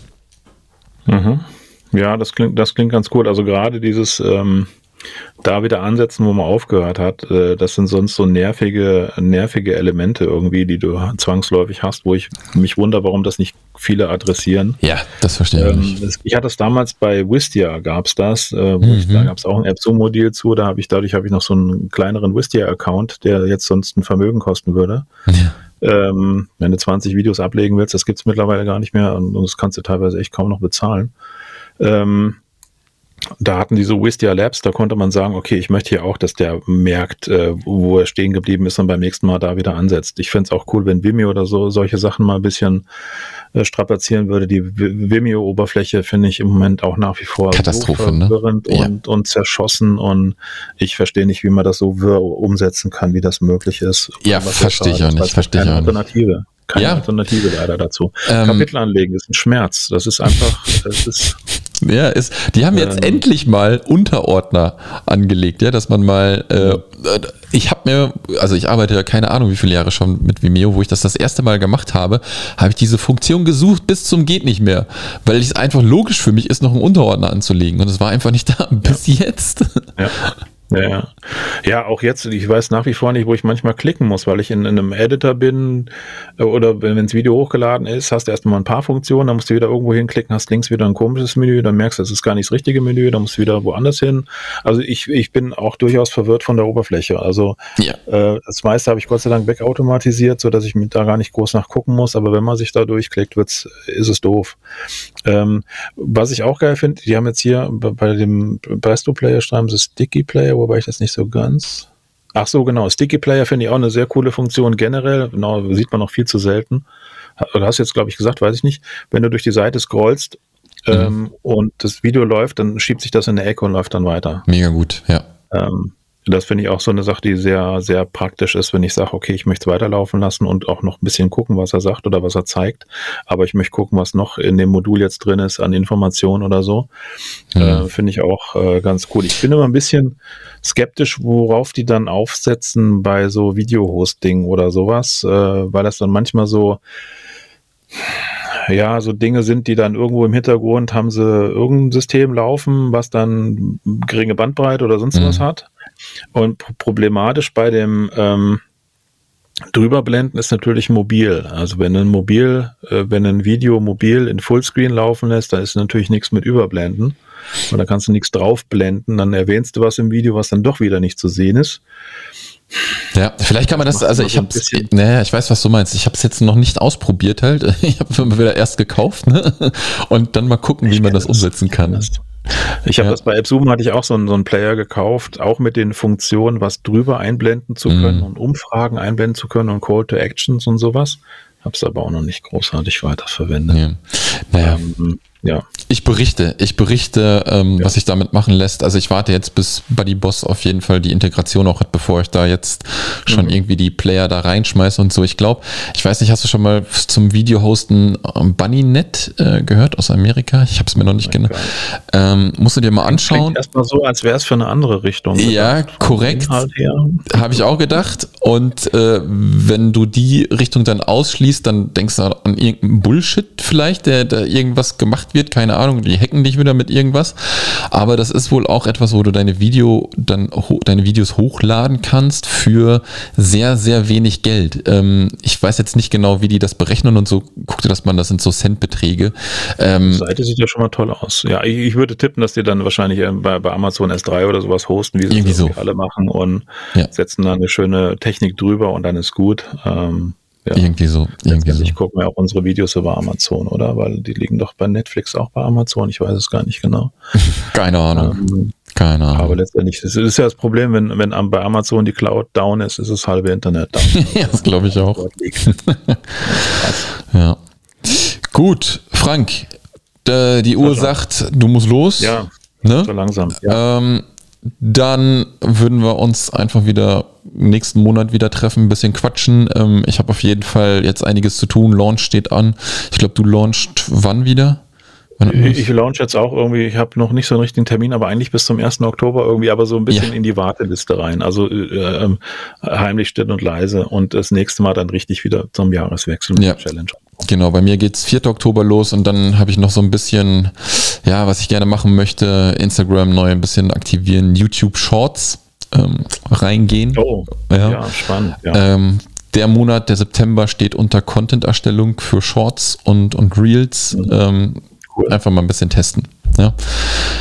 Mhm. Ja, das klingt, das klingt ganz gut. Also gerade dieses ähm, da wieder ansetzen, wo man aufgehört hat, äh, das sind sonst so nervige, nervige Elemente irgendwie, die du zwangsläufig hast, wo ich mich wundere, warum das nicht viele adressieren. Ja, das verstehe ähm, ich. Das, ich hatte es damals bei Wistia, gab es das, äh, mhm. ich, da gab es auch ein App-Zoom-Modul zu, da habe ich, dadurch habe ich noch so einen kleineren Wistia-Account, der jetzt sonst ein Vermögen kosten würde. Ja. Ähm, wenn du 20 Videos ablegen willst, das gibt es mittlerweile gar nicht mehr und, und das kannst du teilweise echt kaum noch bezahlen. Ähm, da hatten diese Wistia Labs, da konnte man sagen, okay, ich möchte hier auch, dass der merkt, äh, wo er stehen geblieben ist und beim nächsten Mal da wieder ansetzt. Ich fände es auch cool, wenn Vimeo oder so solche Sachen mal ein bisschen äh, strapazieren würde. Die Vimeo-Oberfläche finde ich im Moment auch nach wie vor Katastrophe, so verwirrend ne? und, ja. und zerschossen und ich verstehe nicht, wie man das so umsetzen kann, wie das möglich ist. Ja, verstehe ich auch nicht. Verstehe ich auch nicht. Alternative keine ja. Alternative leider dazu. Ähm, Kapitel anlegen ist ein Schmerz. Das ist einfach, das ist. Ja, ist, die haben jetzt ähm, endlich mal Unterordner angelegt, ja, dass man mal, äh, ich habe mir, also ich arbeite ja keine Ahnung, wie viele Jahre schon mit Vimeo, wo ich das das erste Mal gemacht habe, habe ich diese Funktion gesucht bis zum geht nicht mehr, weil es einfach logisch für mich ist, noch einen Unterordner anzulegen und es war einfach nicht da bis ja. jetzt. Ja. Ja, ja, auch jetzt, ich weiß nach wie vor nicht, wo ich manchmal klicken muss, weil ich in, in einem Editor bin äh, oder wenn das Video hochgeladen ist, hast du erstmal ein paar Funktionen, dann musst du wieder irgendwo hinklicken, hast links wieder ein komisches Menü, dann merkst du, das ist gar nicht das richtige Menü, dann musst du wieder woanders hin. Also ich, ich bin auch durchaus verwirrt von der Oberfläche. Also ja. äh, das meiste habe ich Gott sei Dank wegautomatisiert, sodass ich mir da gar nicht groß nachgucken muss, aber wenn man sich da durchklickt, wird's, ist es doof. Ähm, was ich auch geil finde, die haben jetzt hier bei dem Presto Player schreiben sie Sticky Player wobei ich das nicht so ganz. Ach so, genau. Sticky Player finde ich auch eine sehr coole Funktion generell. Genau, sieht man noch viel zu selten. Du hast jetzt, glaube ich, gesagt, weiß ich nicht. Wenn du durch die Seite scrollst mhm. ähm, und das Video läuft, dann schiebt sich das in der Ecke und läuft dann weiter. Mega gut, ja. Ähm, das finde ich auch so eine Sache, die sehr, sehr praktisch ist, wenn ich sage, okay, ich möchte es weiterlaufen lassen und auch noch ein bisschen gucken, was er sagt oder was er zeigt. Aber ich möchte gucken, was noch in dem Modul jetzt drin ist an Informationen oder so. Ja. Äh, finde ich auch äh, ganz cool. Ich bin immer ein bisschen skeptisch, worauf die dann aufsetzen bei so Video-Hosting oder sowas, äh, weil das dann manchmal so ja, so Dinge sind, die dann irgendwo im Hintergrund haben sie irgendein System laufen, was dann geringe Bandbreite oder sonst mhm. was hat. Und problematisch bei dem, ähm, Drüber blenden ist natürlich mobil. Also wenn ein Mobil, äh, wenn ein Video mobil in Fullscreen laufen lässt, dann ist natürlich nichts mit Überblenden. Und da kannst du nichts draufblenden. Dann erwähnst du was im Video, was dann doch wieder nicht zu sehen ist. Ja, vielleicht kann man das, also ich habe, naja, ich weiß, was du meinst. Ich habe es jetzt noch nicht ausprobiert halt. Ich habe wieder erst gekauft ne? und dann mal gucken, wie ich man das umsetzen kann. Das. Ich habe ja. das bei AppZoom hatte ich auch so einen, so einen Player gekauft, auch mit den Funktionen, was drüber einblenden zu können mm. und Umfragen einblenden zu können und Call to Actions und sowas. Habe es aber auch noch nicht großartig weiterverwendet. Ja. Naja. Ähm, ja. Ich berichte, ich berichte, ähm, ja. was sich damit machen lässt. Also ich warte jetzt, bis Buddy Boss auf jeden Fall die Integration auch hat, bevor ich da jetzt schon mhm. irgendwie die Player da reinschmeiße und so. Ich glaube, ich weiß nicht, hast du schon mal zum Video-Hosten ähm, BunnyNet äh, gehört aus Amerika? Ich habe es mir noch nicht genau. Ähm, musst du dir mal anschauen. Erstmal so, als wäre es für eine andere Richtung. Ja, korrekt. Habe ich auch gedacht. Und äh, wenn du die Richtung dann ausschließt, dann denkst du an irgendeinen Bullshit vielleicht, der da irgendwas gemacht wird, keine Ahnung, die hacken dich wieder mit irgendwas. Aber das ist wohl auch etwas, wo du deine Video dann deine Videos hochladen kannst für sehr, sehr wenig Geld. Ähm, ich weiß jetzt nicht genau, wie die das berechnen und so. Guckte, dass man das sind so Centbeträge. Ähm, die Seite sieht ja schon mal toll aus. Ja, ich, ich würde tippen, dass die dann wahrscheinlich äh, bei, bei, Amazon S3 oder sowas hosten, wie sie so. alle machen und ja. setzen dann eine schöne Technik drüber und dann ist gut. Ähm, ja. Irgendwie so. Irgendwie so. Ich gucke mir auch unsere Videos über Amazon, oder? Weil die liegen doch bei Netflix auch bei Amazon. Ich weiß es gar nicht genau. Keine Ahnung. Ähm, Keine Ahnung. Aber letztendlich, das ist ja das Problem, wenn, wenn bei Amazon die Cloud down ist, ist das halbe Internet down. ja, das glaube ich auch. ja. Gut, Frank, die Uhr sagt, du musst los. Ja, ne? so langsam. Ja. Ähm, dann würden wir uns einfach wieder nächsten Monat wieder treffen, ein bisschen quatschen. Ähm, ich habe auf jeden Fall jetzt einiges zu tun. Launch steht an. Ich glaube, du launchst wann wieder? Ich, ich launch jetzt auch irgendwie, ich habe noch nicht so einen richtigen Termin, aber eigentlich bis zum 1. Oktober irgendwie, aber so ein bisschen ja. in die Warteliste rein. Also äh, ähm, heimlich still und leise und das nächste Mal dann richtig wieder zum Jahreswechsel mit ja. der Challenge. Genau, bei mir geht's 4. Oktober los und dann habe ich noch so ein bisschen, ja, was ich gerne machen möchte, Instagram neu ein bisschen aktivieren, YouTube Shorts ähm, reingehen. Oh, ja, ja spannend. Ja. Ähm, der Monat, der September, steht unter Content-Erstellung für Shorts und, und Reels. Mhm. Ähm, cool. Einfach mal ein bisschen testen. Ja.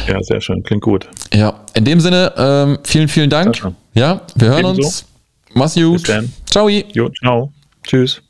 ja, sehr schön. Klingt gut. Ja, in dem Sinne, ähm, vielen, vielen Dank. Ja, wir hören Ebenso. uns. Mach's gut. Ciao. Jo, ciao. Tschüss.